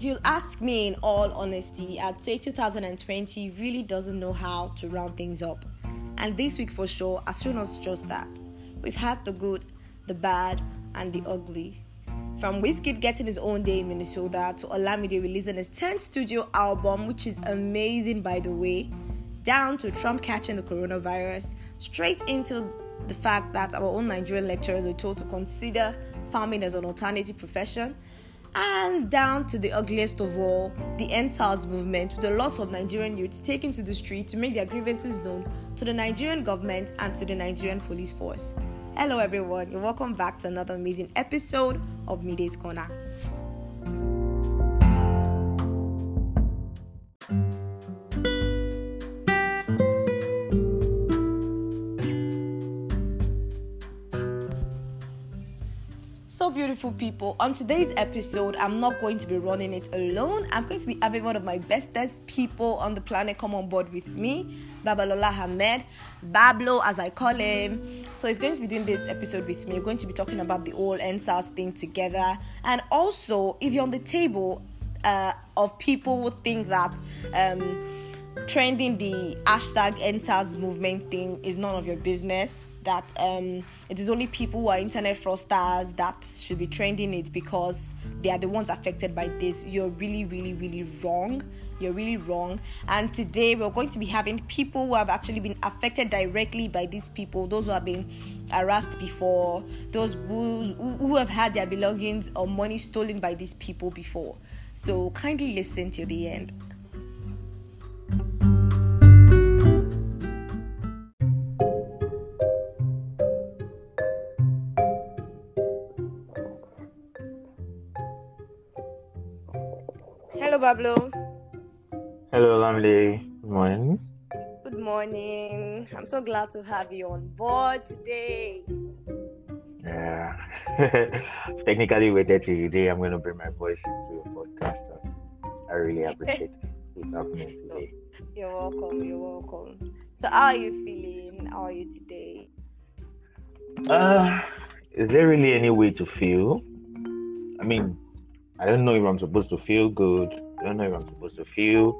if you ask me in all honesty, I'd say 2020 really doesn't know how to round things up. And this week for sure has shown us just that. We've had the good, the bad, and the ugly. From Wizkid getting his own day in Minnesota to Olamide releasing his 10th studio album, which is amazing by the way, down to Trump catching the coronavirus, straight into the fact that our own Nigerian lecturers were told to consider farming as an alternative profession, and down to the ugliest of all, the EndSARS movement, with a lot of Nigerian youth taking to the street to make their grievances known to the Nigerian government and to the Nigerian police force. Hello, everyone, and welcome back to another amazing episode of Miday's Corner. Beautiful people, on today's episode, I'm not going to be running it alone. I'm going to be having one of my bestest people on the planet come on board with me, Babalola Hamed, Bablo as I call him. So, he's going to be doing this episode with me. We're going to be talking about the whole EndSARS thing together. And also, if you're on the table uh, of people who think that, um, trending the hashtag EndSARS movement thing is none of your business. That um, it is only people who are internet fraudsters that should be trending it because they are the ones affected by this. You're really really really wrong. You're really wrong. And today we're going to be having people who have actually been affected directly by these people those who have been harassed before those who, who have had their belongings or money stolen by these people before. So kindly listen till the end Hello, Bablo. Hello, Lamle. Good morning. Good morning. I'm so glad to have you on board today. Yeah. Technically, we're there today. I'm going to bring my voice into your podcast. I really appreciate it happening today. You're welcome. You're welcome. So, how are you feeling? How are you today? Uh, is there really any way to feel? I mean, I don't know if I'm supposed to feel good. I don't know if I'm supposed to feel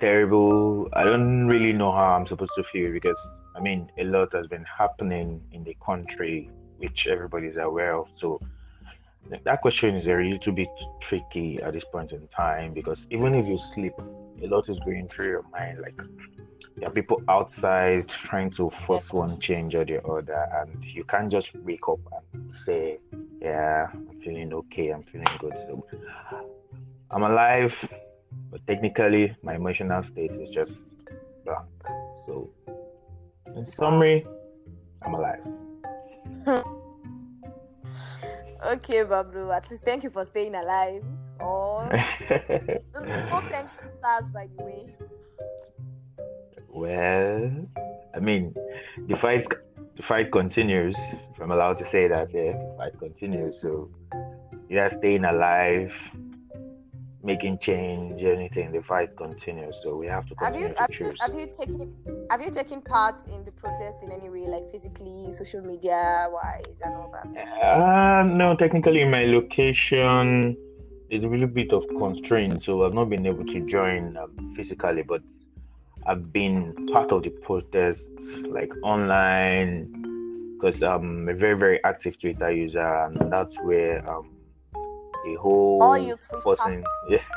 terrible. I don't really know how I'm supposed to feel because, I mean, a lot has been happening in the country, which everybody's aware of. So that question is a little bit tricky at this point in time because even if you sleep, a lot is going through your mind. Like, there are people outside trying to force one change or the other, and you can't just wake up and say, Yeah, I'm feeling okay, I'm feeling good. So, I'm alive, but technically, my emotional state is just blank. So, in summary, I'm alive. okay, Babu. At least thank you for staying alive. Oh, no thanks to SARS, by the way. Well, I mean, the fight, the fight continues. If I'm allowed to say that, yeah, the fight continues. So, yeah, staying alive, making change, anything. The fight continues. So we have to Have you continue have you, have you taken have you taken part in the protest in any way, like physically, social media wise, and all that? Uh, no, technically, my location is a little bit of constraint, so I've not been able to join um, physically, but I've been part of the protests, like online, because I'm a very, very active Twitter user, and that's where um, the whole you Twitter forcing, yeah,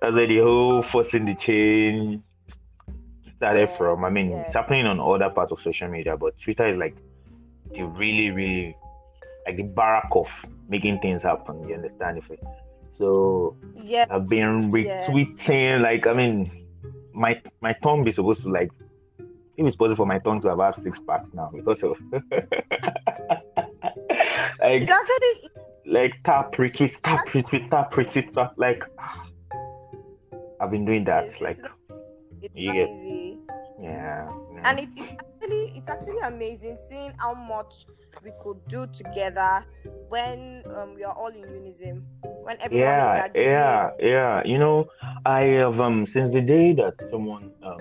that's where the whole forcing the change started from. I mean, Yes, it's happening on other parts of social media, but Twitter is like the really, really like the barrack of making things happen. You understand? If it, so, Yeah. I've been Yeah. retweeting. Like, I mean, my my tongue is supposed to like. If it's possible for my tongue to have six packs now because of like It's actually like tap retweet tap retweet tap retweet tap like I've been doing that it's, like it's, it's you get- easy. yeah, yeah. and it's actually it's actually amazing seeing how much we could do together when um, we are all in unison when everyone is yeah agreeing. yeah yeah you know i have um since the day that someone um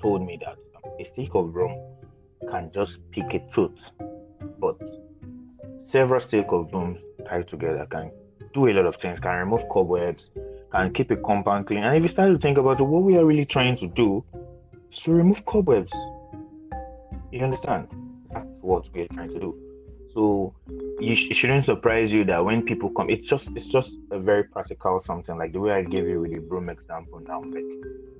told me that um, a stick of rum can just pick a tooth but several stick of tied together can do a lot of things, can remove cobwebs, can keep a compound clean. And if you start to think about it, what we are really trying to do is to remove cobwebs. You understand? That's what we are trying to do. So you sh- it shouldn't surprise you that when people come, it's just it's just a very practical something like the way I gave you with the broom example now. Like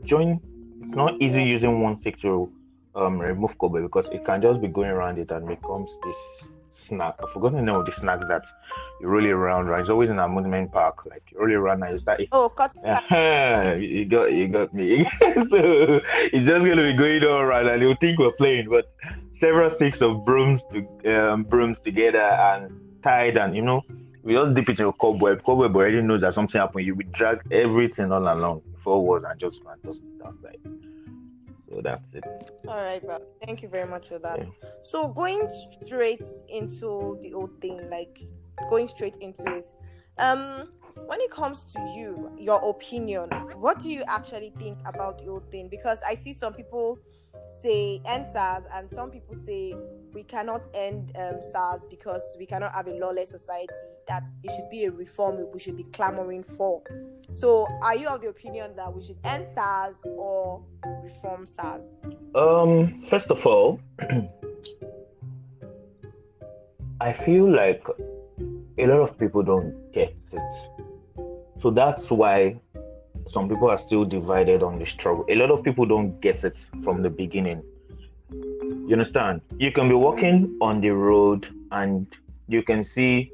join, it's not easy using one stick to um, remove cobweb because it can just be going around it and becomes this snack. I forgot the name of the snack that you roll it around. Right, it's always in our amusement park. Like you roll around and. Oh, cut. you got you got me. so it's just gonna be going all around and you think we're playing, but several sticks of brooms to, um, brooms together and tied and you know we just dip it in a cobweb. Cobweb already knows that something happened. You will drag everything all along forward and just and just outside. So that's it. All right, bro. Thank you very much for that. Yeah. So going straight into the old thing, like going straight into it. Um, when it comes to you, your opinion, what do you actually think about the old thing? Because I see some people say EndSARS and some people say we cannot end um, SARS because we cannot have a lawless society. That it should be a reform we should be clamoring for. So, are you of the opinion that we should end SARS or reform SARS? Um, first of all, I feel like a lot of people don't get it. So that's why some people are still divided on the struggle. A lot of people don't get it from the beginning. You understand? You can be walking on the road and you can see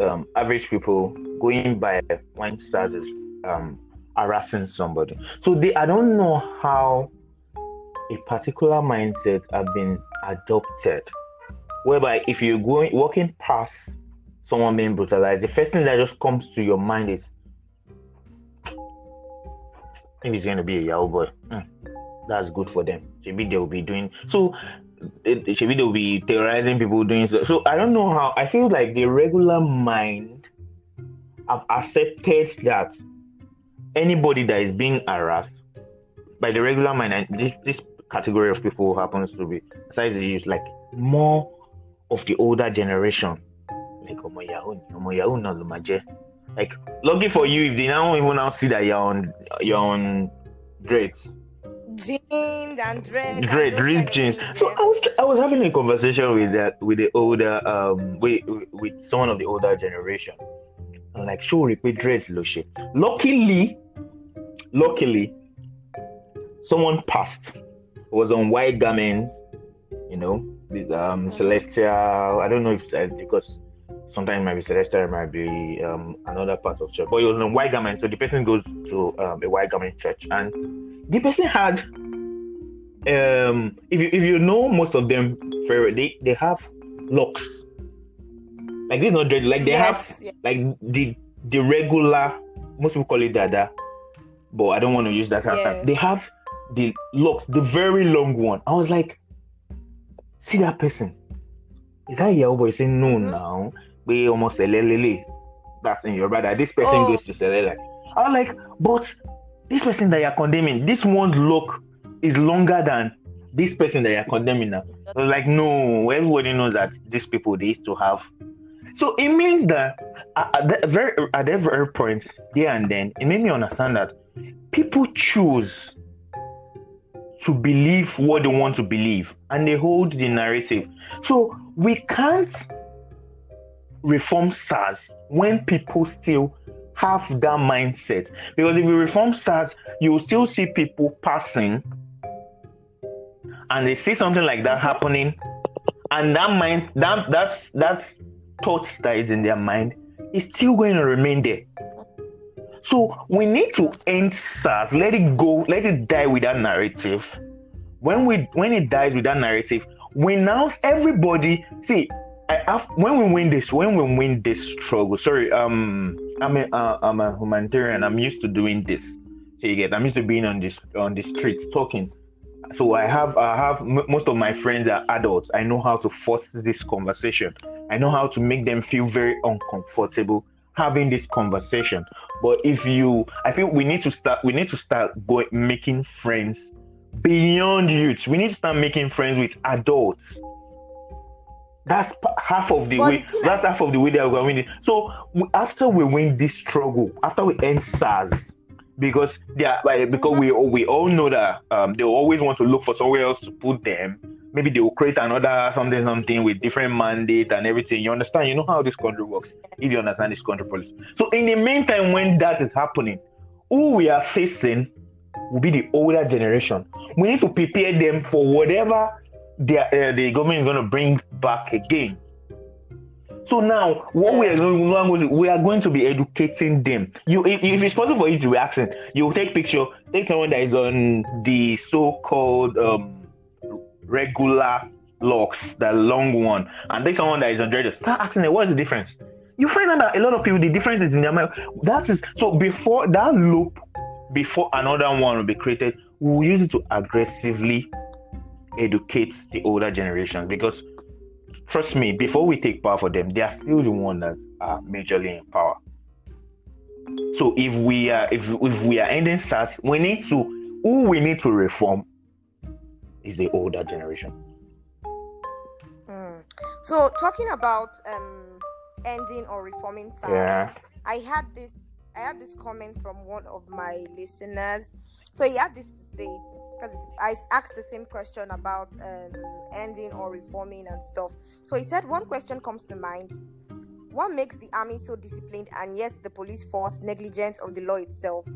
um, average people going by when SARS is um, harassing somebody. So they, I don't know how a particular mindset have been adopted, whereby if you're going walking past someone being brutalized, the first thing that just comes to your mind is I think he's going to be a Yahoo boy. Mm, that's good for them. Maybe they'll be doing so. Eh, eh, maybe they'll be terrorizing people doing so. So I don't know how. I feel like the regular mind have accepted that anybody that is being harassed by the regular mind, and this, this category of people happens to be besides use like more of the older generation. Like, my Yahoo, no, like, lucky for you if they now even now see that you're on you're on dreads. Jeans and dreads. Dread, dread jeans. So I was I was having a conversation with that with the older um with with someone of the older generation. I'm like, sure, repeat dress shit. Luckily, luckily, someone passed. It was on white garments, you know, with um mm. celestial. I don't know if uh, because sometimes it might be it might be um, another part of church. But it was in white garment, so the person goes to um, a white garment church, and the person had, um, if you if you know most of them, they they have locks. Like this, not dread. Like they yes, have like the the regular. Most people call it dada, but I don't want to use that. Yes. They have the locks, the very long one. I was like, see that person. Is that your boy saying no mm-hmm. now? We almost lele that's in your brother. This person oh. goes to Selele. I was like, but this person that you're condemning, this one's look is longer than this person that you're condemning now. Like, no, everybody knows that these people they used to have. So it means that at the very at every point there and then, it made me understand that people choose to believe what they want to believe and they hold the narrative. So we can't reform SARS when people still have that mindset. Because if you reform SARS, you will still see people passing and they see something like that happening, and that mind that that's that's thought that is in their mind is still going to remain there. So we need to end SARS, let it go, let it die with that narrative. When we when it dies with that narrative, we now everybody see I, when we win this, when we win this struggle, sorry, um, I'm a, uh, I'm a humanitarian. I'm used to doing this. So you get, I'm used to being on this on the streets talking. So I have I have m- most of my friends are adults. I know how to force this conversation. I know how to make them feel very uncomfortable having this conversation. But if you, I feel we need to start. We need to start going making friends beyond youth. We need to start making friends with adults That's half of the but way. That's half of the way they are going. to win it. So after we win this struggle, after we end SARS, because they are like, because mm-hmm. we we all know that um, they always want to look for somewhere else to put them. Maybe they will create another something something with different mandate and everything. You understand? You know how this country works. If you understand this country policy. So in the meantime, when that is happening, who we are facing will be the older generation. We need to prepare them for whatever the, uh, the government is going to bring back again. So now, what we are going, we are going to be educating them. You, if, if it's possible for you to be you take picture, take someone that is on the so-called um, regular locks, the long one, and take someone that is on dreadlocks. Start asking them, what's the difference? You find out that a lot of people, the difference is in their mind. That is so before that loop, before another one will be created, we will use it to aggressively educate the older generation because trust me, before we take power for them, they are still the ones that are majorly in power. So if we are if if we are ending SARS, we need to who we need to reform is the older generation. Mm. So talking about um ending or reforming SARS, yeah. I had this I had this comment from one of my listeners. So he had this to say because I asked the same question about um, ending or reforming and stuff. So he said one question comes to mind: What makes the army so disciplined and yet the police force negligent of the law itself?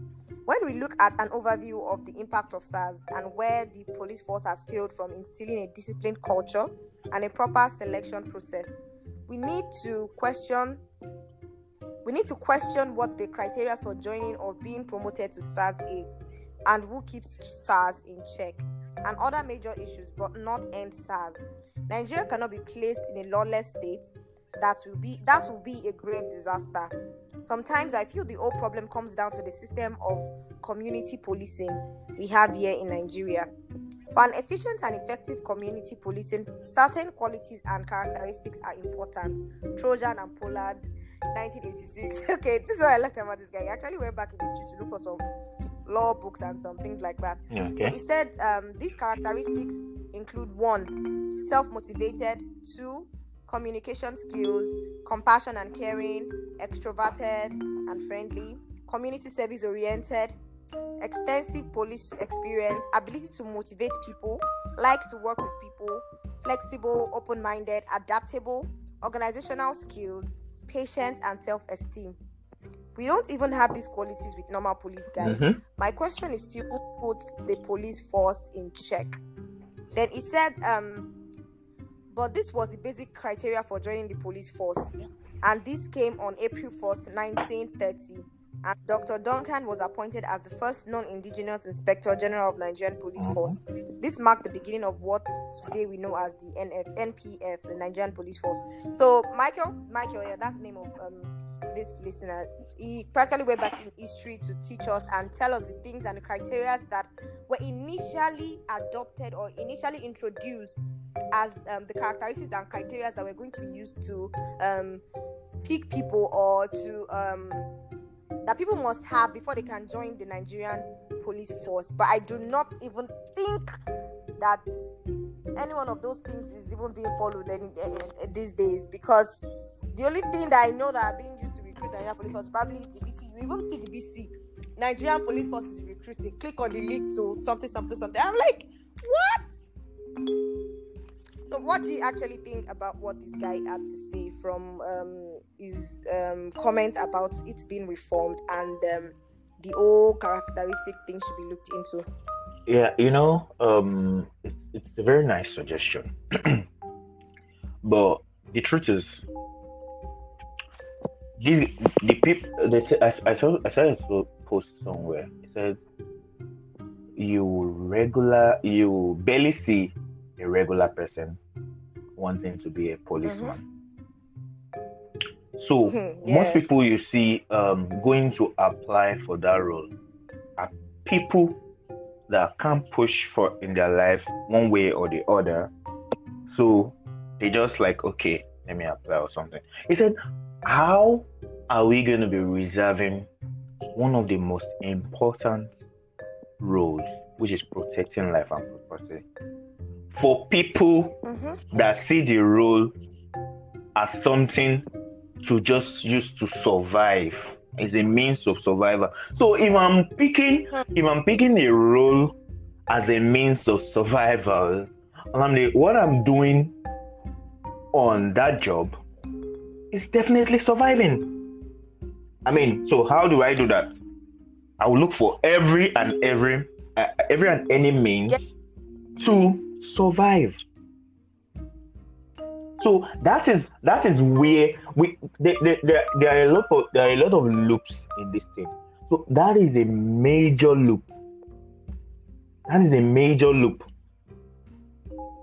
When we look at an overview of the impact of SARS and where the police force has failed from instilling a disciplined culture and a proper selection process, we need to question we need to question what the criteria for joining or being promoted to SARS is and who keeps SARS in check, and other major issues, but not end SARS. Nigeria cannot be placed in a lawless state. That will be that will be a grave disaster. Sometimes I feel the whole problem comes down to the system of community policing we have here in Nigeria. For an efficient and effective community policing, certain qualities and characteristics are important. Trojan and Pollard, 1986. okay, this is what I like about this guy. He actually went back in history to look for some law books and some things like that. Okay. So he said um, these characteristics include one, self motivated, two, communication skills, compassion and caring, extroverted and friendly, community service oriented, extensive police experience, ability to motivate people, likes to work with people, flexible, open minded, adaptable, organizational skills, patience, and self esteem. We don't even have these qualities with normal police guys. Mm-hmm. My question is still who puts the police force in check? Then he said, um, but this was the basic criteria for joining the police force. And this came on April 1st, 1930. And Dr. Duncan was appointed as the first non indigenous Inspector General of Nigerian Police mm-hmm. Force. This marked the beginning of what today we know as the NF, NPF, the Nigerian Police Force. So, Michael, Michael, yeah, that's the name of um, this listener he practically went back in history to teach us and tell us the things and the criteria that were initially adopted or initially introduced as um, the characteristics and criteria that were going to be used to um, pick people or to um, that people must have before they can join the Nigerian police force. But I do not even think that any one of those things is even being followed any, uh, these days because the only thing that I know that are being used to recruit Nigerian police force probably DBC. You even see the BC Nigerian police force is recruiting. Click on the link to something, something, something. I'm like, what? So, what do you actually think about what this guy had to say from um, his um, comment about it being reformed and um, the whole characteristic thing should be looked into? Yeah, you know, um, it's it's a very nice suggestion, but the truth is, the the people they say I, I saw I saw a post somewhere. It said you regular you barely see a regular person wanting to be a policeman. Mm-hmm. So yeah. most people you see um, going to apply for that role are people that can't push for in their life one way or the other. So they just like, okay, let me apply or something. He said, How are we going to be reserving one of the most important roles, which is protecting life and property, for people mm-hmm. that see the role as something to just use to survive. It's a means of survival. So if I'm picking if I'm picking a role as a means of survival, what I'm doing on that job is definitely surviving. I mean, so how do I do that? I will look for every and every uh, every and any means yes. to survive. So that is that is where we there, there, there are a lot of there are a lot of loops in this thing. So that is a major loop. That is a major loop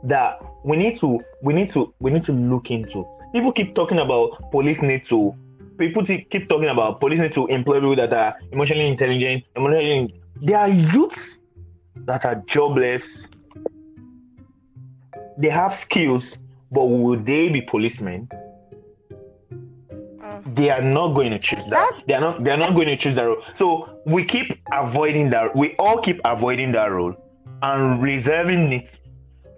that we need to we need to we need to look into. People keep talking about police need to people keep talking about police need to employ people that are emotionally intelligent, emotionally there are youths that are jobless. They have skills, but will they be policemen? Mm. They are not going to choose that. That's... They are not. They are not going to choose that role. So we keep avoiding that. We all keep avoiding that role and reserving it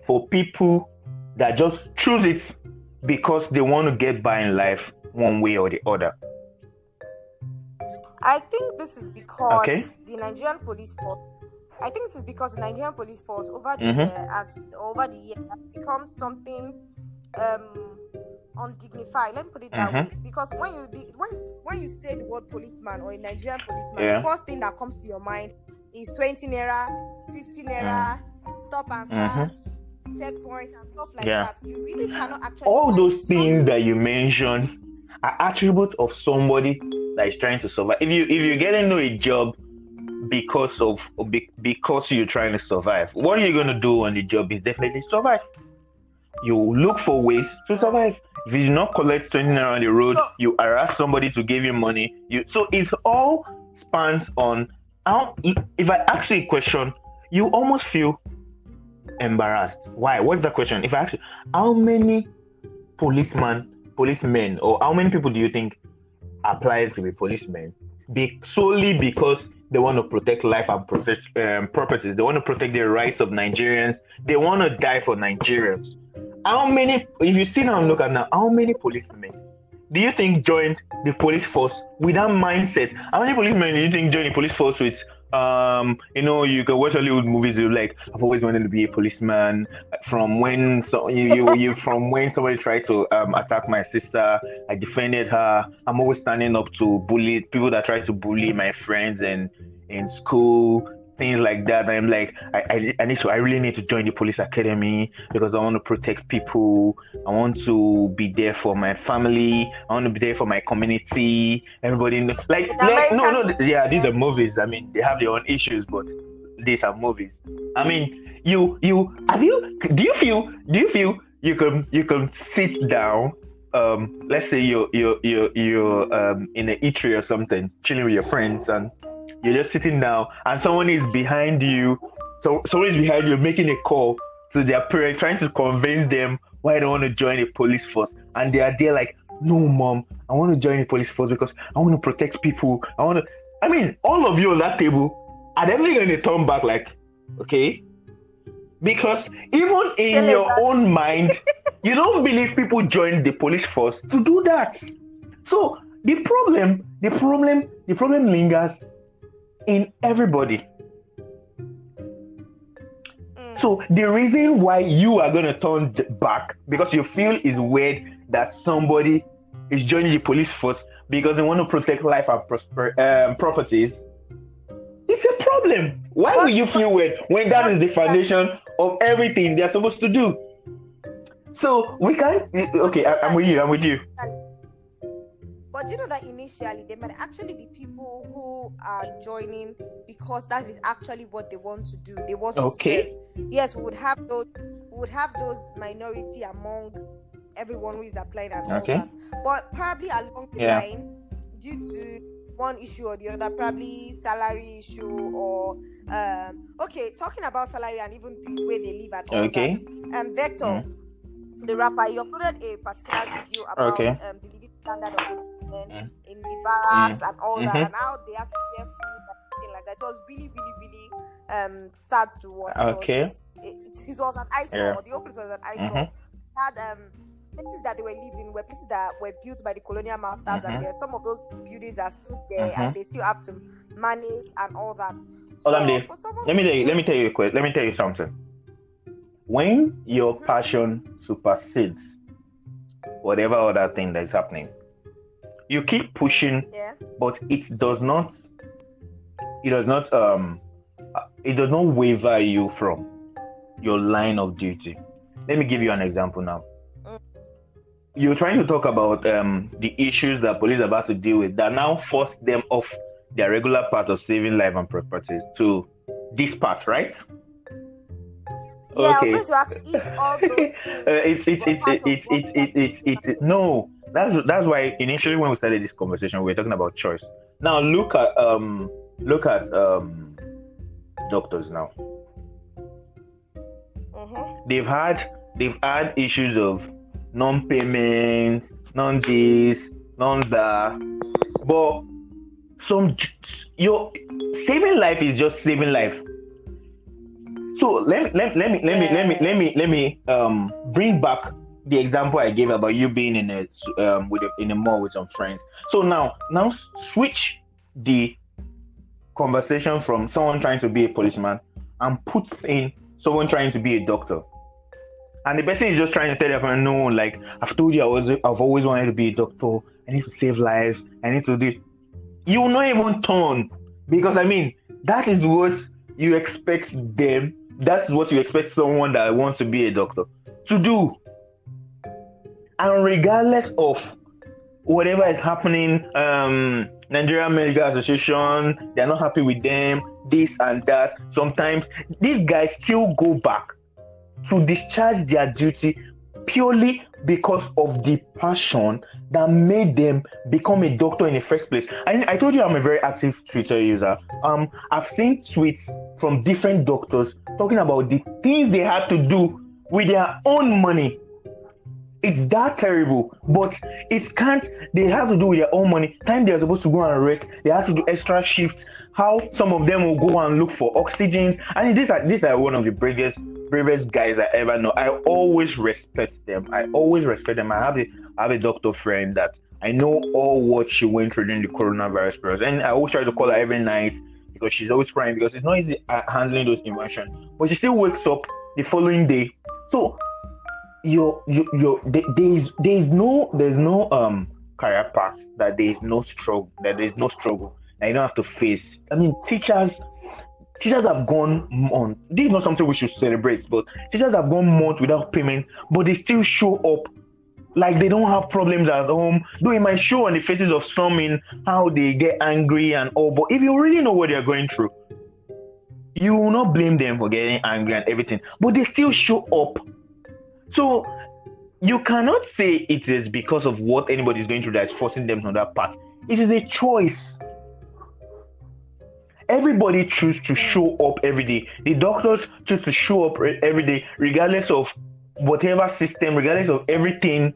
for people that just choose it because they want to get by in life one way or the other. I think this is because okay. the Nigerian police force I think this is because the Nigerian police force over the mm-hmm. year as over the years has become something um undignified. Let me put it that mm-hmm. way. Because when you when when you say the word policeman or a Nigerian policeman, yeah. the first thing that comes to your mind is 20 naira, 50 naira, mm. stop and mm-hmm. search, mm-hmm. checkpoint and stuff like yeah. that. You really cannot actually all those things that you mentioned are attributes of somebody that is trying to survive. If you if you get into a job because of because you're trying to survive. What are you going to do on the job is definitely survive. You look for ways to survive. If you do not collect 20 naira on the road, you harass somebody to give you money. You so it all spans on how if I ask you a question, you almost feel embarrassed. Why? What's the question? If I ask you, how many policemen, policemen, or how many people do you think apply to be policemen? Be solely because they want to protect life and protect um, properties. They want to protect the rights of Nigerians. They want to die for Nigerians. How many? If you sit down and look at now, how many policemen do you think joined the police force with that mindset? How many policemen do you think joined the police force with um, you know, you can watch Hollywood movies. You're like, I've always wanted to be a policeman. From when so you, you, you from when somebody tried to um, attack my sister, I defended her. I'm always standing up to bully people that try to bully my friends and in school things like that. I'm like, I, I, I need to, I really need to join the police academy because I want to protect people. I want to be there for my family. I want to be there for my community. Everybody, in the, like, like no, no, yeah, these are movies. I mean, they have their own issues, but these are movies. I mean, you, you, have you, do you feel, do you feel you can, you can sit down um, let's say you're you're you're you're um, in an eatery or something, chilling with your friends, and you're just sitting down, and someone is behind you. So someone is behind you making a call to their parents, trying to convince them why they want to join the police force, and they are there like, no, mom, I want to join the police force because I want to protect people. I want to. I mean, all of you on that table are definitely going to turn back, like, okay, because even in your own mind, you don't believe people join the police force to do that. So the problem, the problem, the problem lingers in everybody. So the reason why you are going to turn back because you feel is weird that somebody is joining the police force because they want to protect life and prosper, um, properties. It's a problem. Why will you feel weird when that is the foundation of everything they're supposed to do? So we can't. Okay, I, I'm with you. I'm with you. But you know that initially there might actually be people who are joining because that is actually what they want to do. They want okay. to serve. Yes, we would have those we would have those minority among everyone who is applying and okay. all that. But probably along the yeah. line, due to one issue or the other, probably salary issue or um okay, talking about salary and even the way they live at all okay. that. Um Vector, mm. the rapper, he uploaded a particular video about okay. um, the living standard of women mm. in the barracks mm. and all mm-hmm. that, and how they have to share food and everything like that. It was really, really, really um sad to watch. Okay. It was, it, it was an eyesore. Yeah. The whole was an eyesore. Mm-hmm. Had um places that they were living were places that were built by the colonial masters, Mhm. and there some of those buildings are still there, Mhm. and they still have to manage and all that. Olamide, for someone Let me tell you. Let me tell you a quick. Let me tell you something. When your Mhm. passion supersedes whatever other thing that is happening, you keep pushing, Yeah. but it does not. It does not. Um, it does not waver you from your line of duty. Let me give you an example now. Mm. You're trying to talk about um, the issues that police are about to deal with that now force them off their regular path of saving life and properties to this part, right? Yeah, Okay. I was going to ask if all those Uh, it's it's it's it's it's it's we are it's doing it's it's no. That's that's why initially when we started this conversation we were talking about choice. Now look at um look at um doctors now. Mhm. They've had they've had issues of non-payment, non this, non that, but some your saving life is just saving life. So let, let, let me let me let me let me let me um bring back the example I gave about you being in a um with a, in a mall with some friends. So now now switch the conversation from someone trying to be a policeman and put in someone trying to be a doctor. And the person is just trying to tell "Oh, no, like I've told you, I was, I've always wanted to be a doctor. I need to save lives. I need to do. You will not even turn because I mean that is what you expect them. That's what you expect someone that wants to be a doctor to do. And regardless of whatever is happening, um, Nigerian Medical Association, they're not happy with them, this and that. Sometimes these guys still go back to discharge their duty purely because of the passion that made them become a doctor in the first place. I, I told you I'm a very active Twitter user. Um, I've seen tweets from different doctors talking about the things they had to do with their own money. It's that terrible, but it can't. They have to do with their own money. Time they're supposed to go and rest, they have to do extra shifts. How some of them will go and look for oxygens. I mean, these are these are one of the bravest bravest guys I ever know. I always respect them. I always respect them. I have a I have a doctor friend that I know all what she went through during the coronavirus period, and I always try to call her every night because she's always crying because it's not easy uh, handling those emotions. But she still wakes up the following day. So your your your there is there is no there's no um career path that there is no struggle that there is no struggle that you don't have to face. I mean teachers teachers have gone months. This is not something we should celebrate, but teachers have gone months without payment, but they still show up like they don't have problems at home. Though it might show on the faces of some in how they get angry and all, but if you really know what they're going through, you will not blame them for getting angry and everything, but they still show up. So you cannot say it is because of what anybody is going through that is forcing them on that path. It is a choice. Everybody choose to mm. show up every day. The doctors choose to show up every day, regardless of whatever system, regardless of everything.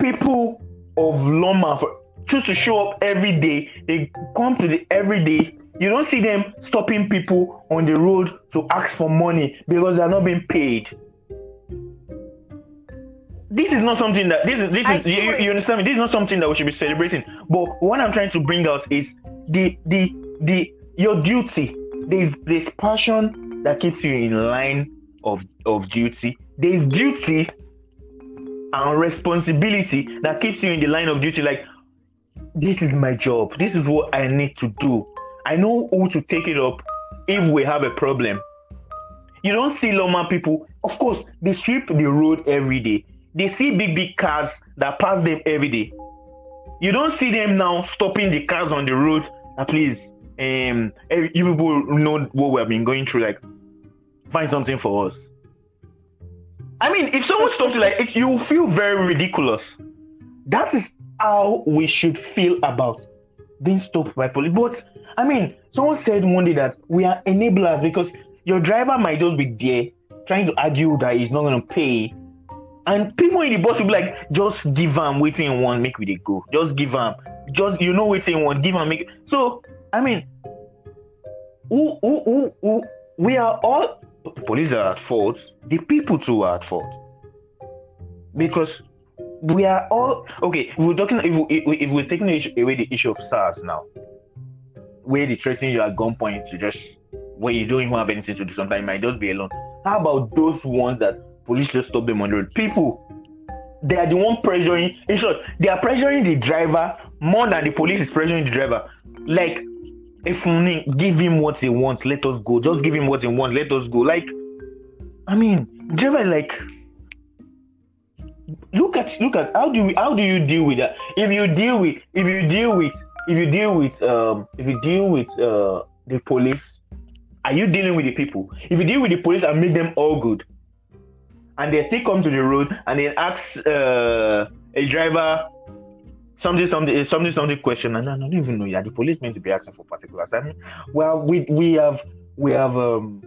People of LAWMA choose to show up every day. They come to the every day. You don't see them stopping people on the road to ask for money because they are not being paid. This is not something that this is this I is you, you understand me. This is not something that we should be celebrating. But what I'm trying to bring out is the the the your duty. There's this passion that keeps you in line of of duty. There's duty and responsibility that keeps you in the line of duty. Like this is my job. This is what I need to do. I know who to take it up if we have a problem. You don't see LAWMA people. Of course, they sweep the road every day. They see big, big cars that pass them every day. You don't see them now stopping the cars on the road. Please, um, you people know what we have been going through. Like, find something for us. I mean, if someone stops you, like, if you feel very ridiculous. That is how we should feel about being stopped by police. But I mean, someone said one day that we are enablers because your driver might just be there trying to argue that he's not going to pay. And people in the bus will be like, just give him waiting one, make with they go. Just give him. Just you know waiting one, give him make. So I mean, who, who, who, who, we are all police are at fault. The people too are at fault. because we are all okay. We're talking if we, if, we're taking away the issue of SARS now, where the tracing you at gunpoint to just where you don't even have anything to do. Sometimes you might just be alone. How about those ones that police just stop them on the road? People, they are the one pressuring. In short, they are pressuring the driver more than the police is pressuring the driver. Like, if we give him what he wants, let us go. Just give him what he wants, let us go. Like, I mean, driver like look at look at how do we how do you deal with that? If you deal with if you deal with if you deal with um if you deal with uh the police, are you dealing with the people? If you deal with the police and make them all good, and they still come to the road and they ask uh, a driver something something something something question and I don't even know yeah the police meant to be asking for particulars. Well we we have we have um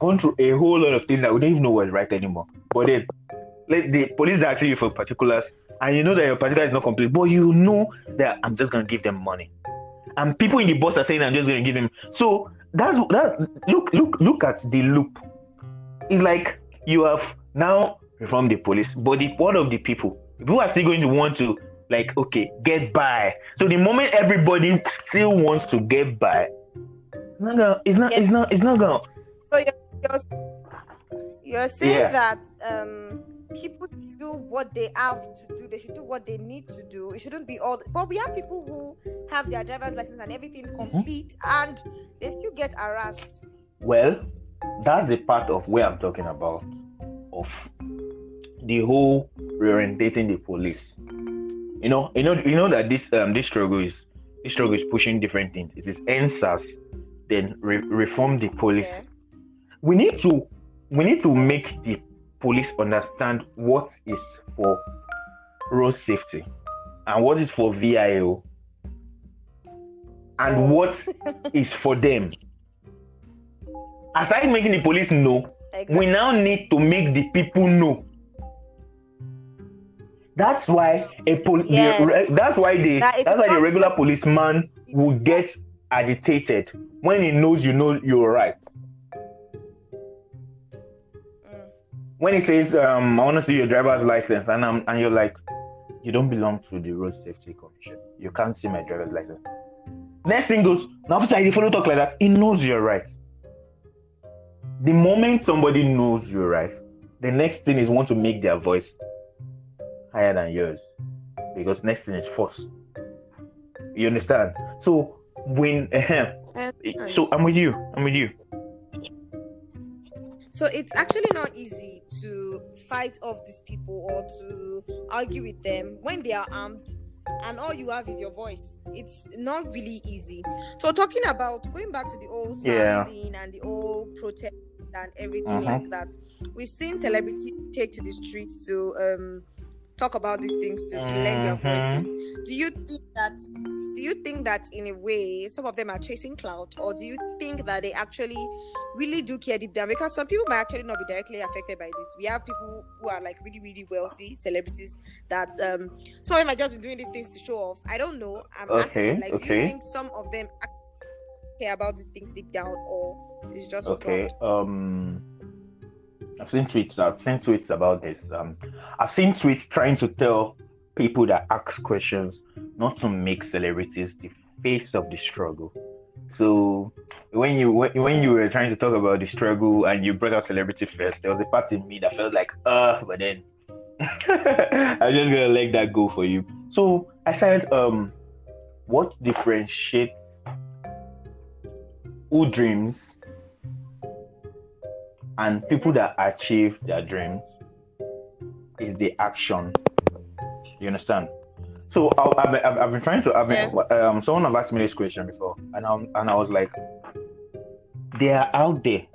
gone through a whole lot of things that we don't even know what's right anymore. But then let the police asking you for particulars and you know that your particular is not complete, but you know that I'm just gonna give them money. And people in the bus are saying I'm just gonna give them so that's that look look look at the loop. It's like you have now reform the police, but the part of the people, people are still going to want to like okay get by. So the moment everybody still wants to get by, it's not gonna, it's not, it's not, it's not gonna. So you're, you're, you're saying yeah. that um people do what they have to do. They should do what they need to do. It shouldn't be all. The, but we have people who have their driver's license and everything mm-hmm. complete, mm-hmm. and they still get harassed. Well, that's the part of where I'm talking about of the whole reorientating the police. You know, you know, you know that this um this struggle is this struggle is pushing different things. It is EndSARS, then re- reform the police. We need to we need to make the police understand what is for road safety and what is for VIO and oh. what is for them. Aside making the police know, exactly. we now need to make the people know. That's why a pol- yes. the, that's why the that that's why the regular policeman will get agitated when he knows you know you're right. when he says, um, I want to see your driver's license, and I'm, and you're like, you don't belong to the road safety commission. You can't see my driver's license. Next thing goes, now after you follow talk like that, he knows you're right. The moment somebody knows you're right, the next thing is want to make their voice higher than yours. Because next thing is force. You understand? So when uh, so I'm with you. I'm with you. So it's actually not easy to fight off these people or to argue with them when they are armed and all you have is your voice. It's not really easy. So talking about going back to the old yeah. thing and the old protest and everything uh-huh. like that, we've seen celebrities take to the streets to um, talk about these things to, to uh-huh. lend their mm-hmm. voices. Do you think that do you think that in a way some of them are chasing clout or do you think that they actually really do care deep down because some people might actually not be directly affected by this we have people who are like really really wealthy celebrities that um some of them are just doing these things to show off i don't know i'm okay, asking like okay. do you think some of them care about these things deep down or it's just okay um I've seen tweets. I've seen tweets about this. Um, I've seen tweets trying to tell people that ask questions, not to make celebrities the face of the struggle. So when you when you were trying to talk about the struggle and you brought out celebrity first, there was a part in me that felt like, uh, but then I'm just gonna let that go for you. So I said, um, what differentiates who dreams and people that achieve their dreams is the action you understand? So I, have I've, I've been trying to. I've been, yeah. um, someone has asked me this question before, and I and I was like, they are out there.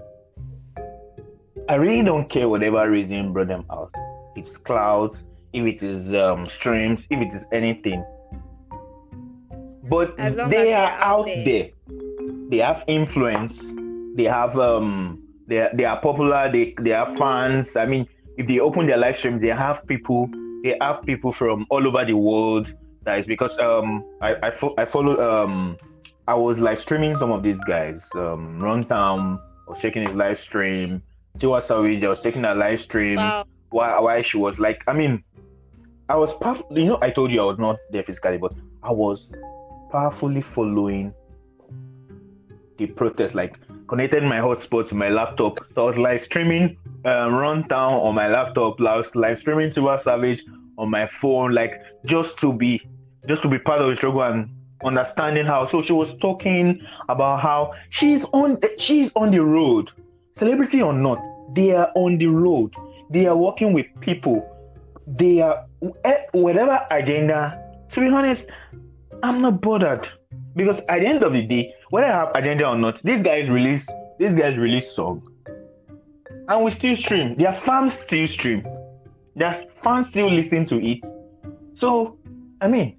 I really don't care whatever reason brought them out. It's clouds, if it is um, streams, if it is anything. But they are out there. there. They have influence. They have um. They they are popular. They they are fans. I mean, if they open their live streams, they have people they have people from all over the world. That is because um I I, fo- I follow um I was live streaming some of these guys. Um Runtown was taking his live stream. Tiwa Savage, was taking a live stream. Wow. why why she was like I mean I was powerf- you know I told you I was not there physically but I was powerfully following the protest like connected my hotspot to my laptop. So I was live streaming um, Runtown on my laptop. Live, live streaming Tiwa Savage on my phone like just to be just to be part of the struggle and understanding how. So she was talking about how she's on she's on the road. Celebrity or not they are on the road. They are working with people. They are eh, whatever agenda. To be honest i'm not bothered because at the end of the day whether i have agenda or not these guys release these guys release song. And we still stream. Their fans still stream. Their fans still listen to it. So i mean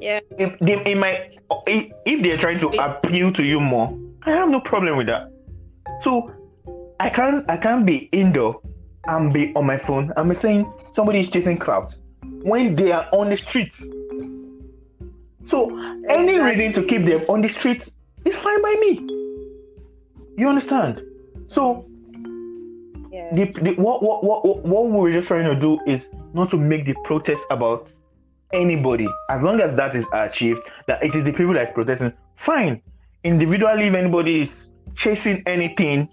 yeah. if they, it might if, if they're trying to appeal to you more i have no problem with that. So i can't i can't be indoor and be on my phone i'm saying somebody is chasing clouds when they are on the streets so any reason to keep them on the streets is fine by me. You understand? So yes. the, the what, what what what we're just trying to do is not to make the protest about anybody. As long as that is achieved that it is the people that are protesting fine. Individually if anybody is chasing anything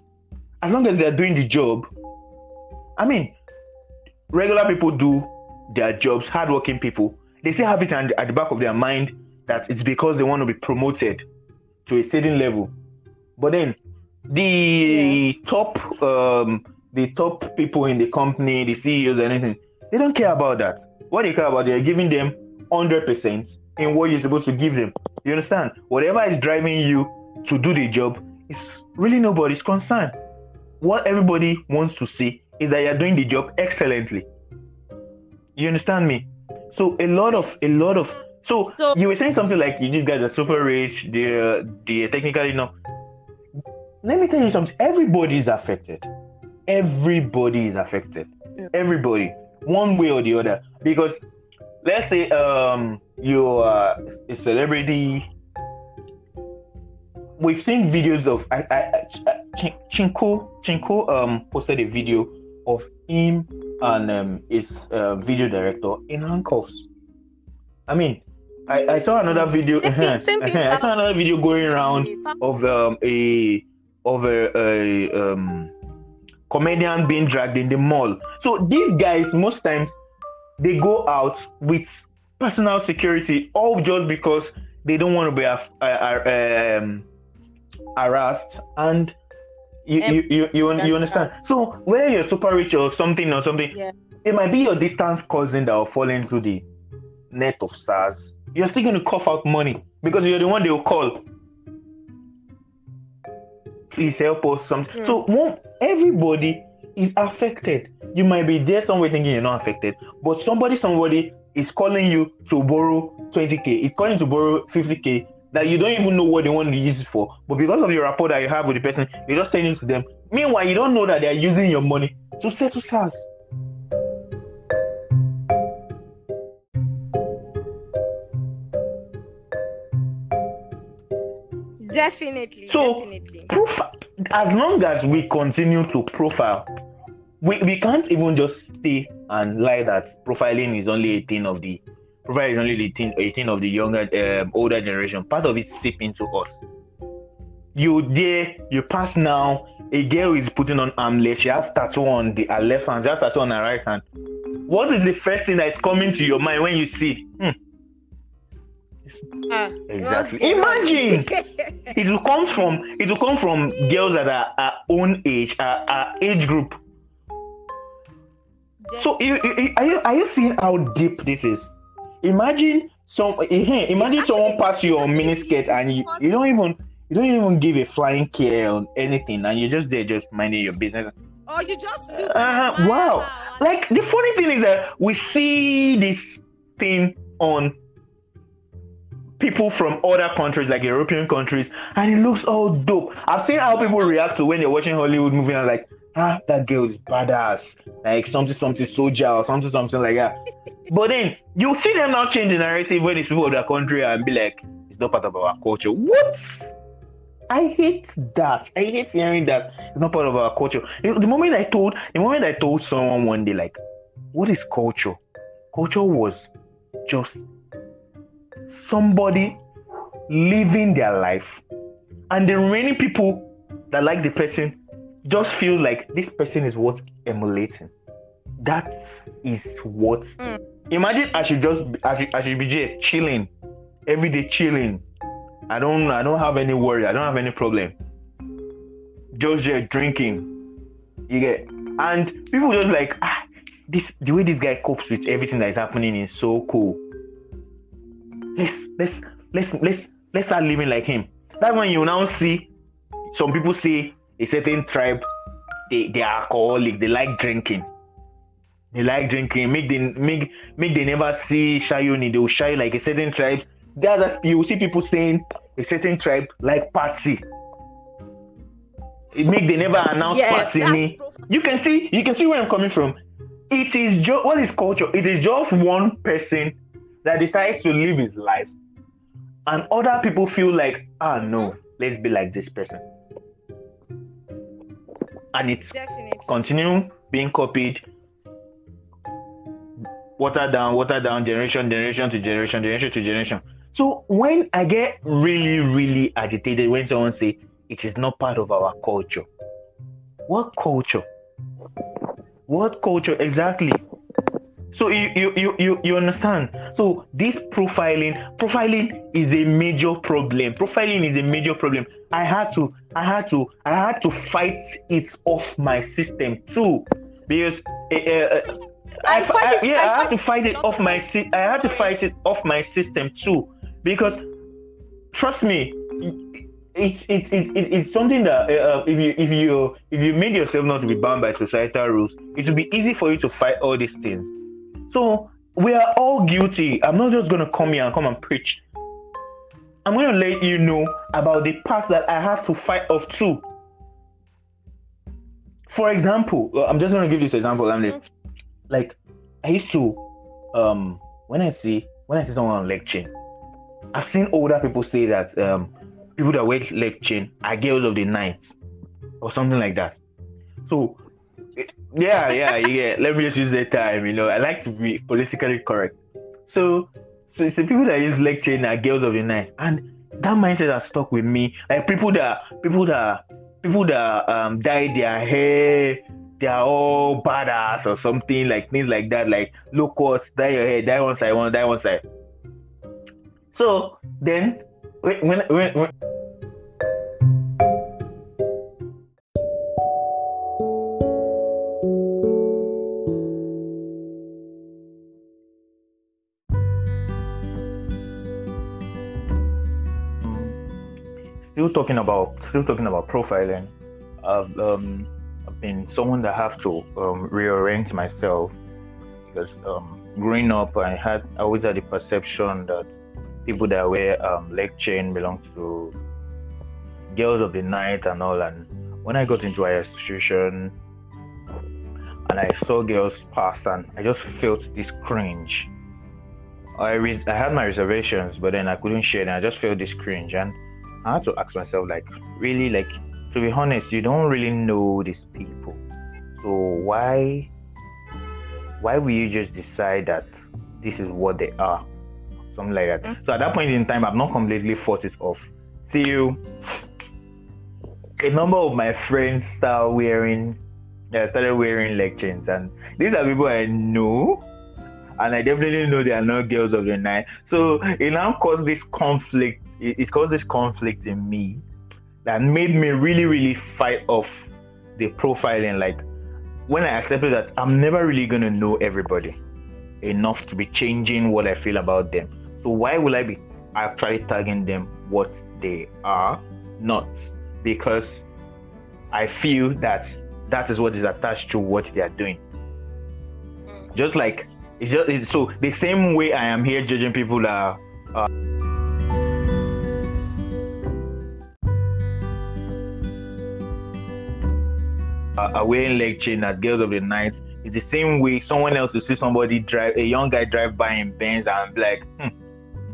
as long as they're doing the job i mean regular people do their jobs hardworking people. They still have it at the back of their mind that it's because they want to be promoted to a certain level but then the yeah. top um, the top people in the company the ceos anything they don't care about that what they care about, they're giving them 100% in what you're supposed to give them. You understand? Whatever is driving you to do the job is really nobody's concern. What everybody wants to see is that you're doing the job excellently. You understand me? So a lot of a lot of so, so you were saying something like you these guys are super rich, they're they're technically not. Let me tell you something. Everybody is affected. Everybody is affected. Yeah. Everybody one way or the other. Because let's say um, you are a celebrity. We've seen videos of I, I, I, Chinko Chinko um, posted a video of him and um, his uh, video director in handcuffs. I mean, I, I saw another video. Same same I saw another video going around of um, a of a, a um, comedian being dragged in the mall. So these guys, most times, they go out with personal security, all just because they don't want to be uh, uh, um, harassed and you you you, you, you understand. So whether you're super rich or something or something, yeah. it might be your distance cousin that will fall into the net of SARS. You're still going to cough out money because you're the one they will call. Please help us some. Mm. so one, everybody is affected. You might be there somewhere thinking you're not affected but somebody somebody is calling you to borrow 20k it's calling to borrow 50k that you don't even know what they want to use it for. But because of your rapport that you have with the person you're just sending to them. Meanwhile you don't know that they're using your money to settle SARS Definitely. So, definitely. Profi- as long as we continue to profile, we, we can't even just stay and lie that profiling is only a thing of the profiling is only the thing, a thing of the younger, um, older generation. Part of it seep into us. You there, you pass now. A girl is putting on armless. She has tattoo on the left hand. She has tattoo on her right hand. What is the first thing that is coming to your mind when you see? Hmm, Ah, exactly. Imagine it will come from it will come from girls that are our own age, our, our age group. So you, you, are you are you seeing how deep this is? Imagine some imagine someone pass you on miniskirt and you, you don't even you don't even give a flying care on anything and you're just there just minding your business. Oh, you just look uh, wow. Like the funny thing is that we see this thing on people from other countries like European countries, and it looks all dope. I've seen how people react to when they're watching Hollywood movie and like, ah, that girl is badass, like something, something soldier or something, something like that. but then you see them now change the narrative when it's people of their country and be like, it's not part of our culture. What? I hate that. I hate hearing that it's not part of our culture. The moment I told, the moment I told someone one day, like, what is culture? Culture was just somebody living their life, and the remaining people that like the person just feel like this person is worth emulating. That is what. Mm. Imagine I should just I should, I should be just chilling, every day chilling. I don't I don't have any worry. I don't have any problem. Just just drinking. You get and people just like ah this the way this guy copes with everything that is happening is so cool. Let's let's let's let's let's start living like him. That's when you now see some people say a certain tribe they they are alcoholic, they like drinking. They like drinking. Make them make make they never see Shayoni, they will shy like a certain tribe. That's you see people saying a certain tribe like party. It make they never announce yes, party. You can see you can see where I'm coming from it is just what is culture? It is just one person that decides to live his life, and other people feel like, ah, no, let's be like this person, and it's Definitely. continue being copied, water down, water down, generation, generation to generation, generation to generation. So when I get really, really agitated when someone say it is not part of our culture, what culture? What culture exactly? So you, you you you you understand? So this profiling profiling is a major problem. Profiling is a major problem. I had to I had to I had to fight it off my system too, because uh, uh, I, I, I, yeah I, I had to fight it off my I had to fight it off my system too because trust me it's it's it's, it's something that uh, if you if you if you made yourself not to be bound by societal rules, it will be easy for you to fight all these things. So we are all guilty. I'm not just gonna come here and come and preach. I'm gonna let you know about the path that I had to fight off too. For example, I'm just gonna give this example. I'm like, like I used to um when I see when I see someone on lecture, I've seen older people say that um people that wear leg chain are girls of the night or something like that. So yeah, yeah, yeah. Let me just use that time. You know, I like to be politically correct. So, so it's the people that use chain are girls of the night, and that mindset has stuck with me. Like people that people that people that um dye their hair, they are all badass or something like things like that. Like look what dye your hair, dye one side, one dye one side. So then when when, when talking about still talking about profiling. I've um, I've been someone that have to um, reorient myself because um, growing up I had I always had the perception that people that wear um, leg chain belong to girls of the night and all. And when I got into higher institution and I saw girls pass, and I just felt this cringe. I re- I had my reservations, but then I couldn't share them. I just felt this cringe, and I had to ask myself, like, really, like, to be honest, you don't really know these people, so why, why will you just decide that this is what they are? something like that. So at that point in time, I've not completely fought it off. you. a number of my friends start wearing, uh, started wearing leg chains, and these are people I know, and I definitely know they are not girls of the night. So it now caused this conflict. It, it caused this conflict in me that made me really, really fight off the profiling. Like when I accepted that I'm never really gonna know everybody enough to be changing what I feel about them. So why will I be actually tagging them what they are not? Because I feel that that is what is attached to what they are doing. Mm. Just like it's just it's, so the same way I am here judging people that are. are wearing leg chain at girls of the night it's the same way someone else will see somebody drive a young guy drive by in Benz and be like, hmm,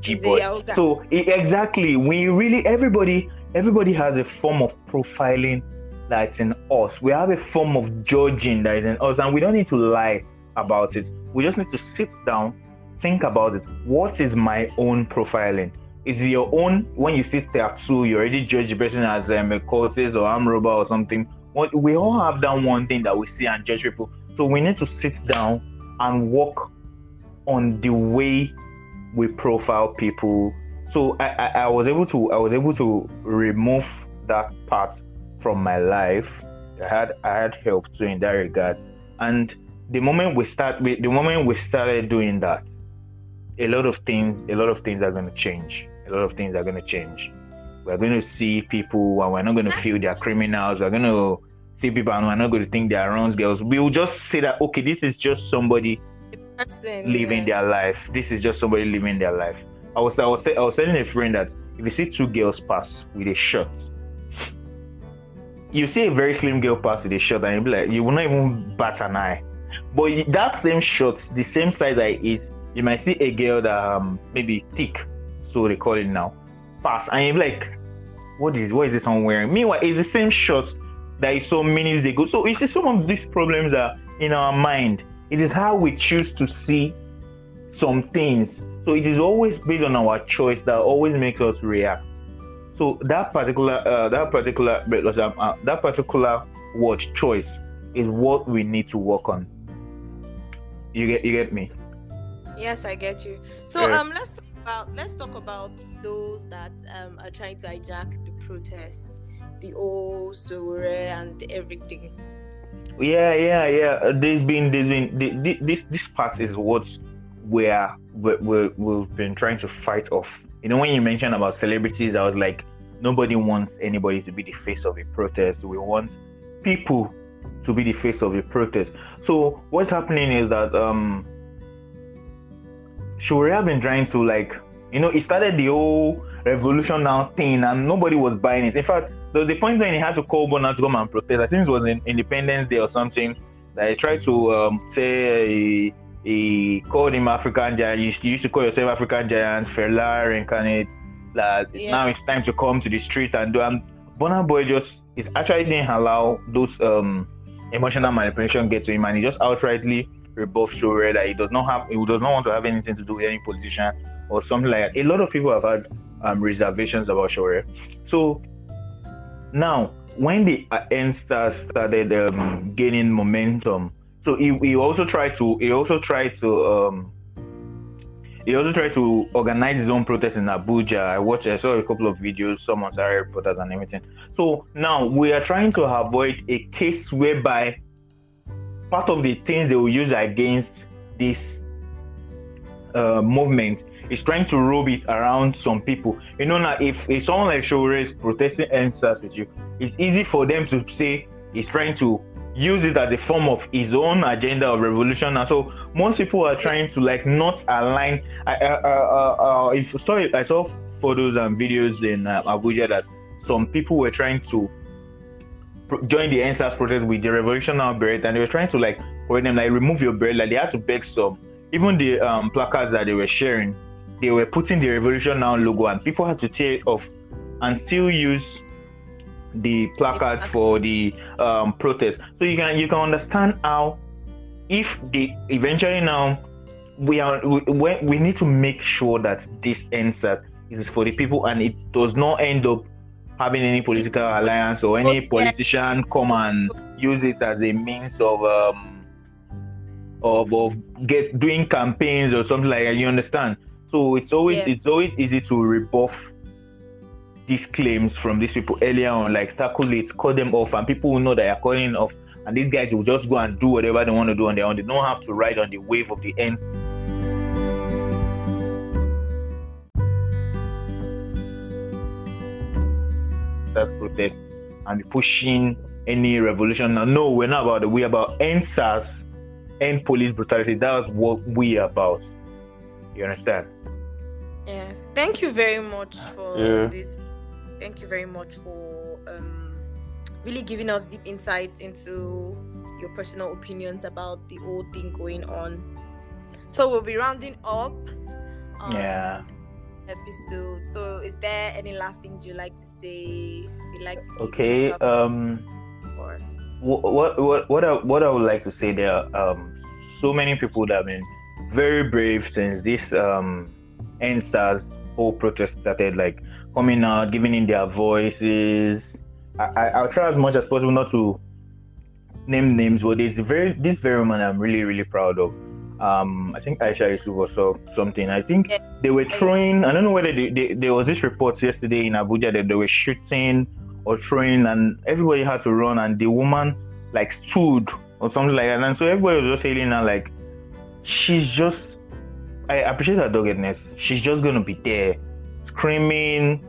G boy. So exactly, we really everybody everybody has a form of profiling that's in us. We have a form of judging that is in us, and we don't need to lie about it. We just need to sit down, think about it. What is my own profiling? Is it your own when you see tattoo, you already judge the person as um, a cultist or arm robber or something? We all have that one thing that we see and judge people. So we need to sit down and work on the way we profile people. So I, I, I was able to I was able to remove that part from my life. I had I had help too in that regard. And the moment we start the moment we started doing that, a lot of things a lot of things are gonna change. A lot of things are gonna change. We're gonna see people and we're not gonna feel they're criminals. We're gonna see people and we're not gonna think they're wrong girls. We'll just say that okay, this is just somebody person, living yeah. their life. This is just somebody living their life. I was I was I was telling a friend that if you see two girls pass with a shirt, you see a very slim girl pass with a shirt, and you be like, you will not even bat an eye. But that same shirt, the same size that is, you might see a girl that um, maybe thick, so they call it now, pass, and you're like, what is what is this one wearing? Meanwhile, it's the same shirt that so many minutes ago. So it's just some of these problems that in our mind it is how we choose to see some things. So it is always based on our choice that always makes us react. So that particular uh, that particular uh, that particular word choice is what we need to work on. You get you get me? Yes, I get you. So um, let's talk about let's talk about those that um are trying to hijack the protests, the old Sowore and everything. Yeah, yeah, yeah. There's been, there's been, this this part is what we're, we're, we've been trying to fight off. You know, when you mentioned about celebrities, I was like, nobody wants anybody to be the face of a protest. We want people to be the face of a protest. So what's happening is that um, have been trying to like, you know, it started the whole revolution now thing, and nobody was buying it. In fact, there the point when he had to call Burna to come and protest. I think it was in Independence Day or something. That he tried to um, say he, he, called him African giant. You, you used to call yourself African giant, Fela reincarnate. That yeah. now it's time to come to the street and do. And Burna Boy just it actually didn't allow those um, emotional manipulation get to him, and he just outrightly rebuffed Sowore that he does not have, he does not want to have anything to do with any politician or something like that. A lot of people have had um, reservations about Sowore. So now, when the uh, EndSARS started um, gaining momentum, so he, he also tried to he also tried to um, he also tried to organize his own protest in Abuja. I watched, I saw a couple of videos, some on Sahara Reporters and everything. So now we are trying to avoid a case whereby part of the things they will use against this uh, movement is trying to rub it around some people. You know, now if, if someone like Sowore is protesting EndSARS with you, it's easy for them to say he's trying to use it as a form of his own agenda of revolution. And so most people are trying to like not align. I, uh, uh, uh, saw I saw photos and videos in uh, Abuja that some people were trying to join the EndSARS protest with the revolutionary beret, and they were trying to like for them like remove your beret. Like they had to beg some. Even the um, placards that they were sharing, they were putting the Revolution Now logo, and people had to tear it off and still use the placards for the um, protest. So you can you can understand how if they eventually now we are we, we need to make sure that this ends that is for the people and it does not end up having any political alliance or any politician come and use it as a means of um, of, of get doing campaigns or something like that. You understand? So it's always yeah. it's always easy to rebuff these claims from these people earlier on, like tackle it, cut them off, and people will know that you're calling off, and these guys will just go and do whatever they want to do on their own. They don't have to ride on the wave of the end. That protest and pushing any revolution. Now, no, we're not about it. We're about EndSARS, end police brutality. That's what we're about. You understand? Yes. Thank you very much for yeah. this. Thank you very much for um, really giving us deep insights into your personal opinions about the whole thing going on. So we'll be rounding up. Um, yeah. episode. So, is there any last things you like to say? You like to okay. Um. Or? What what what I, what I would like to say there um so many people that have been very brave since this um EndSARS whole protest started like coming out giving in their voices I, I I'll try as much as possible not to name names but there's very this very woman I'm really really proud of um, I think Aisha Yusuf or something. I think they were throwing. I don't know whether they, they, there was this report yesterday in Abuja that they were shooting or throwing, and everybody had to run, and the woman like stood or something like that, and so everybody was just hailing her like she's just. I appreciate her doggedness. She's just gonna be there, screaming,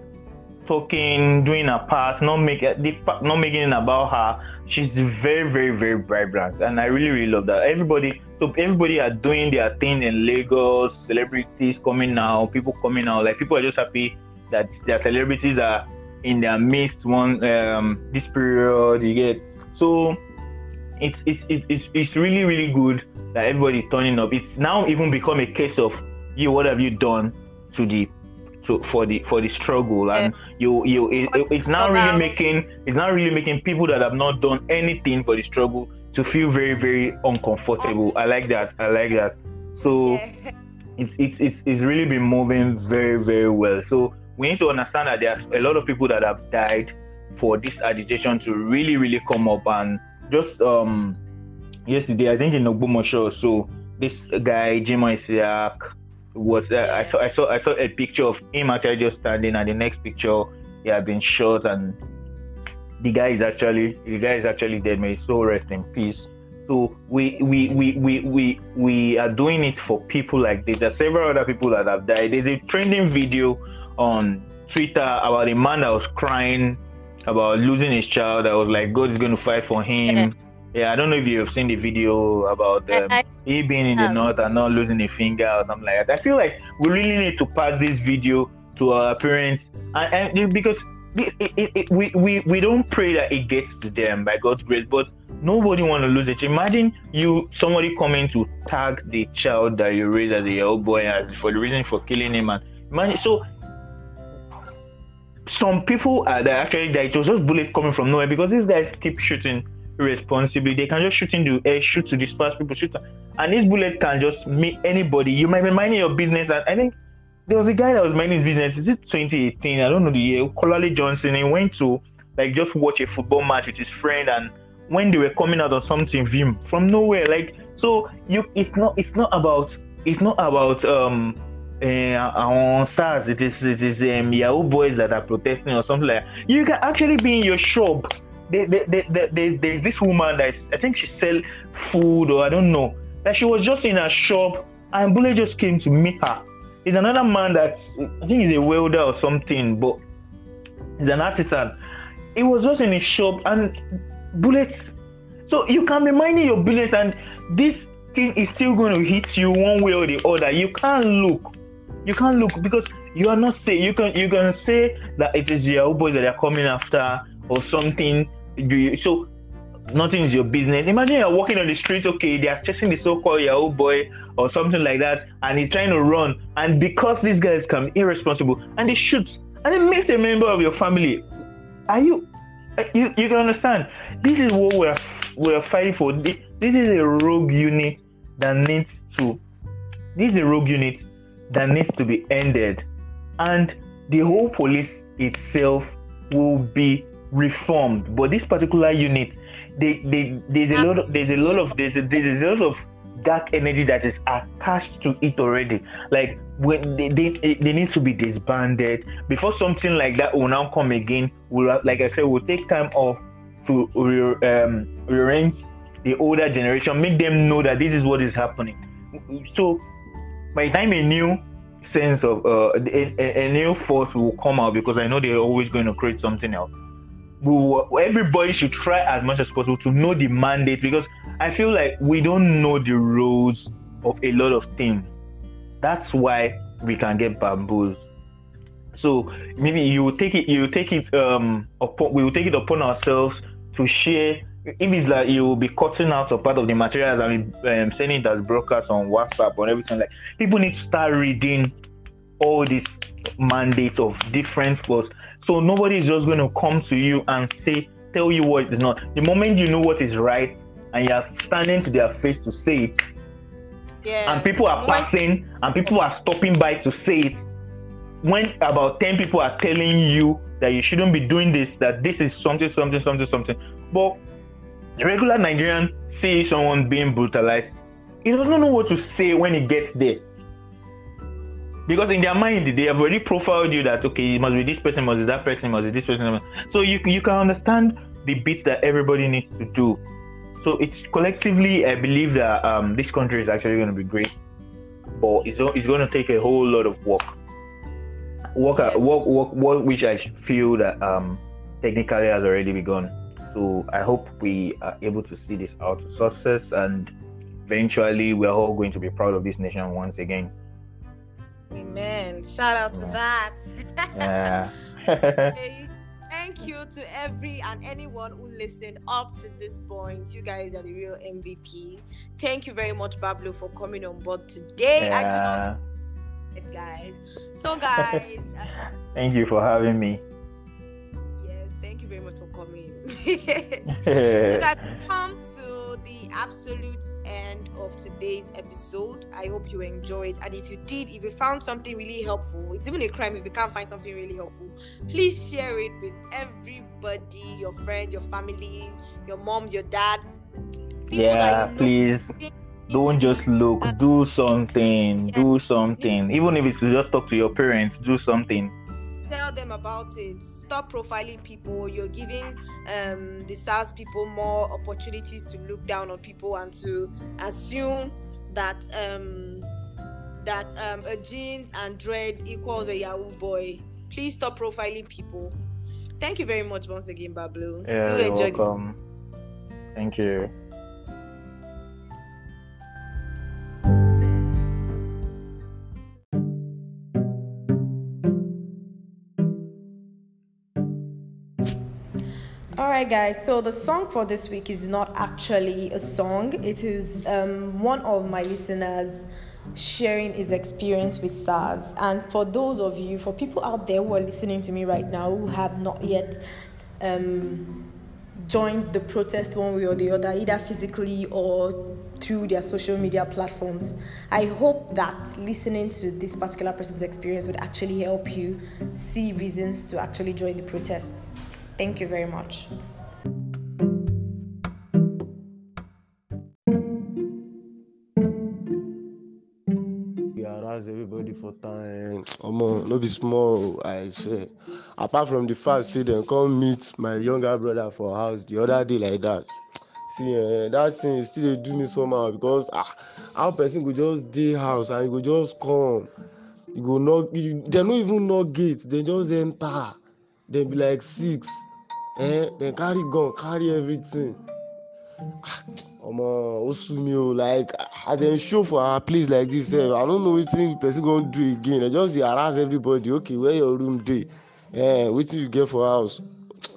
talking, doing her part, not making not making it about her. She's very, very, very vibrant, and I really, really love that. Everybody so everybody are doing their thing in Lagos, celebrities coming now, people coming out. Like people are just happy that their celebrities are in their midst one um this period. You get so it's it's it's it's really really good that everybody turning up. It's now even become a case of you. What have you done to the to for the for the struggle and you you it, it's now really um, making it's now really making people that have not done anything for the struggle to feel very very uncomfortable. I like that. I like that. So it's, it's it's it's really been moving very very well. So we need to understand that there's a lot of people that have died for this agitation to really really come up and just um yesterday I think in Ogbomoso so this guy Jimoh Isiaq was uh, I saw I saw I saw a picture of him actually just standing and the next picture he had been shot and the guy is actually the guy is actually dead. May soul rest in peace. So we we, we we we we are doing it for people like this. There are several other people that have died. There's a trending video on Twitter about a man that was crying about losing his child. I was like, God is going to fight for him. Yeah, yeah I don't know if you have seen the video about um, he being in the north and not losing a finger or something like that. I feel like we really need to pass this video to our parents, and, and because it, it, it, we, we, we don't pray that it gets to them by God's grace, but nobody want to lose it. Imagine you somebody coming to tag the child that you raised as a young boy as for the reason for killing him and imagine so some people are actually that it was just bullet coming from nowhere because these guys keep shooting irresponsibly. They can just shoot into air, shoot to disperse people, shoot and this bullet can just meet anybody. You might be minding your business and I think there was a guy that was minding his business. Is it 2018? I don't know the year. Kolade Johnson. He went to like just watch a football match with his friend, and when they were coming out of something, him from nowhere. Like so, you it's not it's not about it's not about um uh, on SARS. It is it is um, Yahoo boys that are protesting or something like. That. You can actually be in your shop. They, they, they, they, there's this woman that is, I think she sell food or I don't know that she was just in her shop and Bullet just came to meet her He's another man that I think he's a welder or something, but he's an artisan. He was just in his shop and bullets. So you can be minding your business and this thing is still going to hit you one way or the other. You can't look. You can't look because you are not say you can you can say that it is your boys that are coming after or something. So nothing is your business. Imagine you're walking on the street, okay, they are chasing the so-called Yahoo boy or something like that, and he's trying to run. And because these guys come irresponsible and they shoot and it makes a member of your family. Are you uh, you, you can understand? This is what we're we're fighting for. This is a rogue unit that needs to this is a rogue unit that needs to be ended. And the whole police itself will be reformed. But this particular unit they, they, there's a lot of there's a lot of there's a, there's a lot of dark energy that is attached to it already. Like when they, they, they need to be disbanded before something like that will now come again. Will like I said, will take time off to re- um, rearrange the older generation, make them know that this is what is happening. So by the time a new sense of uh, a, a, new force will come out, because I know they're always going to create something else everybody should try as much as possible to know the mandate because I feel like we don't know the rules of a lot of things. That's why we can get bamboos. So maybe you take it, you take it um upon, we will take it upon ourselves to share. If it's like you will be cutting out a part of the materials and um, sending it as broadcast on WhatsApp or everything, like people need to start reading all these mandate of different flaws. So nobody is just going to come to you and say, tell you what is not. The moment you know what is right and you are standing to their face to say it, Yeah. and people are passing and people are stopping by to say it, when about 10 people are telling you that you shouldn't be doing this, that this is something, something, something, something. But the regular Nigerian sees someone being brutalized, he doesn't know what to say when he gets there. Because in their mind, they have already profiled you that okay, it must be this person, must be that person, must be this person. So you you can understand the bits that everybody needs to do. So it's collectively, I believe that um, this country is actually going to be great, but it's it's going to take a whole lot of work. Work, work, work, work, which I feel that um, technically has already begun. So I hope we are able to see this out to success, and eventually we are all going to be proud of this nation once again. Amen. Shout out to Yeah. that. Yeah. Okay. Thank you to every and anyone who listened up to this point. You guys are the real MVP. Thank you very much, Bablo, for coming on board today. I do not guys. So, guys, uh, Thank you for having me. yes, thank you very much for coming. so, guys, come to the absolute end of today's episode. I hope you enjoyed. And if you did, if you found something really helpful, it's even a crime if you can't find something really helpful. Please share it with everybody, your friends, your family, your mom, your dad. people yeah, that you know please don't just look. Do something. Yeah. Do something. Even if it's just talk to your parents, do something. Tell them about it. Stop profiling people. You're giving um the SARS people more opportunities to look down on people and to assume that um that um a jeans and dread equals a yahoo boy. Please stop profiling people. Thank you very much once again bablu Yeah, you're enjoy the- welcome. Thank you. Right, guys. So the song for this week is not actually a song. It is um, one of my listeners sharing his experience with SARS. And for those of you, for people out there who are listening to me right now who have not yet um, joined the protest one way or the other, either physically or through their social media platforms. I hope that listening to this particular person's experience would actually help you see reasons to actually join the protest. Thank you very much. Harass everybody for time. Omo, no be small, I say. Apart from the fact, say dem come meet my younger brother for house the other day like that. See, eh, that thing still dey do me somehow because ah, how person go just dey house and you go just come, you go knock, you, dem no even knock gate, dem just enter, dem be like six, eh, dem carry gun, carry everything. omo o su me o like as dem show for our place like this sef i no know wetin person go do again. Dem just dey harass everybody. Okay where your room dey? Eh wetin you get for house?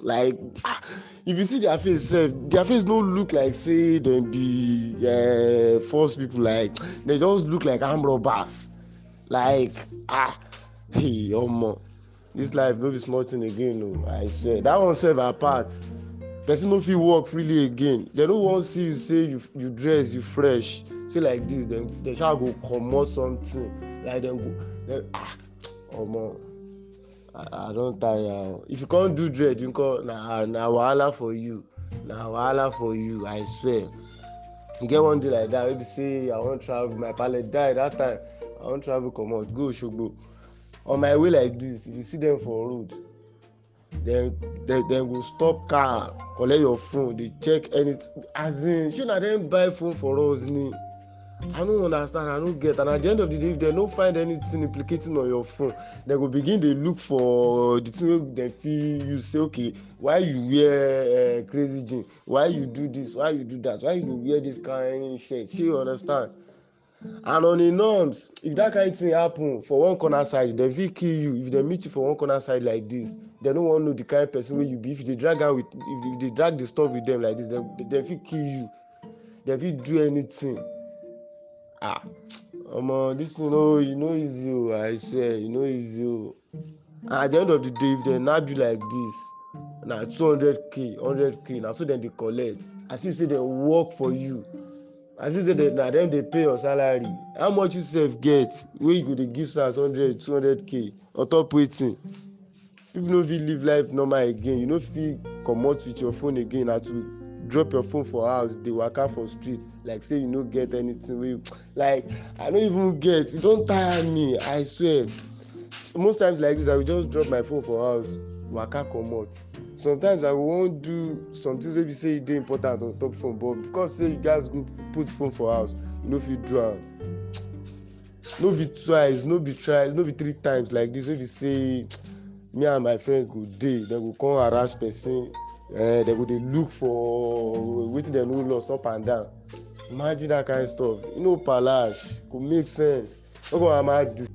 Like ah if you see their face sef their face no look like say dem be uh, force people like dem just look like armed robbers. Like ah hey omo this life no be small thing again o i swear. That one sef apart person no fit work freely again. Dem no wan see you say you you dress you fresh. Say like this dem dem sha go comot something. Like dem go dem ah omo i i don tire o. If you come do dread nko na na wahala for you. Na wahala for you i swear. E get one day like that wey be say i wan travel my paale die that time. I wan travel comot go osogbo on my way like this if you see them for road dem dem dem go stop car collect your phone dey check anything. As in shey na dem buy phone for us ni? I no understand i no get. And at the end of the day if dem no find anything implicating on your phone dem go begin dey look for the thing wey dem fit use say okay why you wear uh, crazy jean why you do this? Why you do that? Why you wear this kind shirt? Shey you understand and on a norms if that kind thing happen for one corner side dem fit kill you. If dem meet you for one corner side like this dem no wan know the kind person wey you be. If you dey drag am with if you dey drag the stuff with dem like this dem dem fit kill you. Dem fit do anything. Ah omo this thing no e no easy o i swear e no easy o. At the end of the day if dem nab you like this na two hundred k hundred k na so dem dey collect. As if say dem work for you as if say na dem dey pay your salary. How much you sef get wey you go dey give sars hundred two hundred k on top wetin? People no fit live life normal again. You no fit comot with your phone again. Na to drop your phone for house dey waka for street like say you no get anything wey like i no even get. E don tire me i swear. Most times like this i go just drop my phone for house waka comot sometimes i wan do some things wey be say e dey important on top phone but because say you gats go put phone for house you no fit do am. No be twice no be thrice no be three times like this wey be say me and my friends go dey. Dem go come harass person uh, dem go dey look for wetin dem no lost up and down. Imagine that kind stuff. E no palace go make sense. No go am add this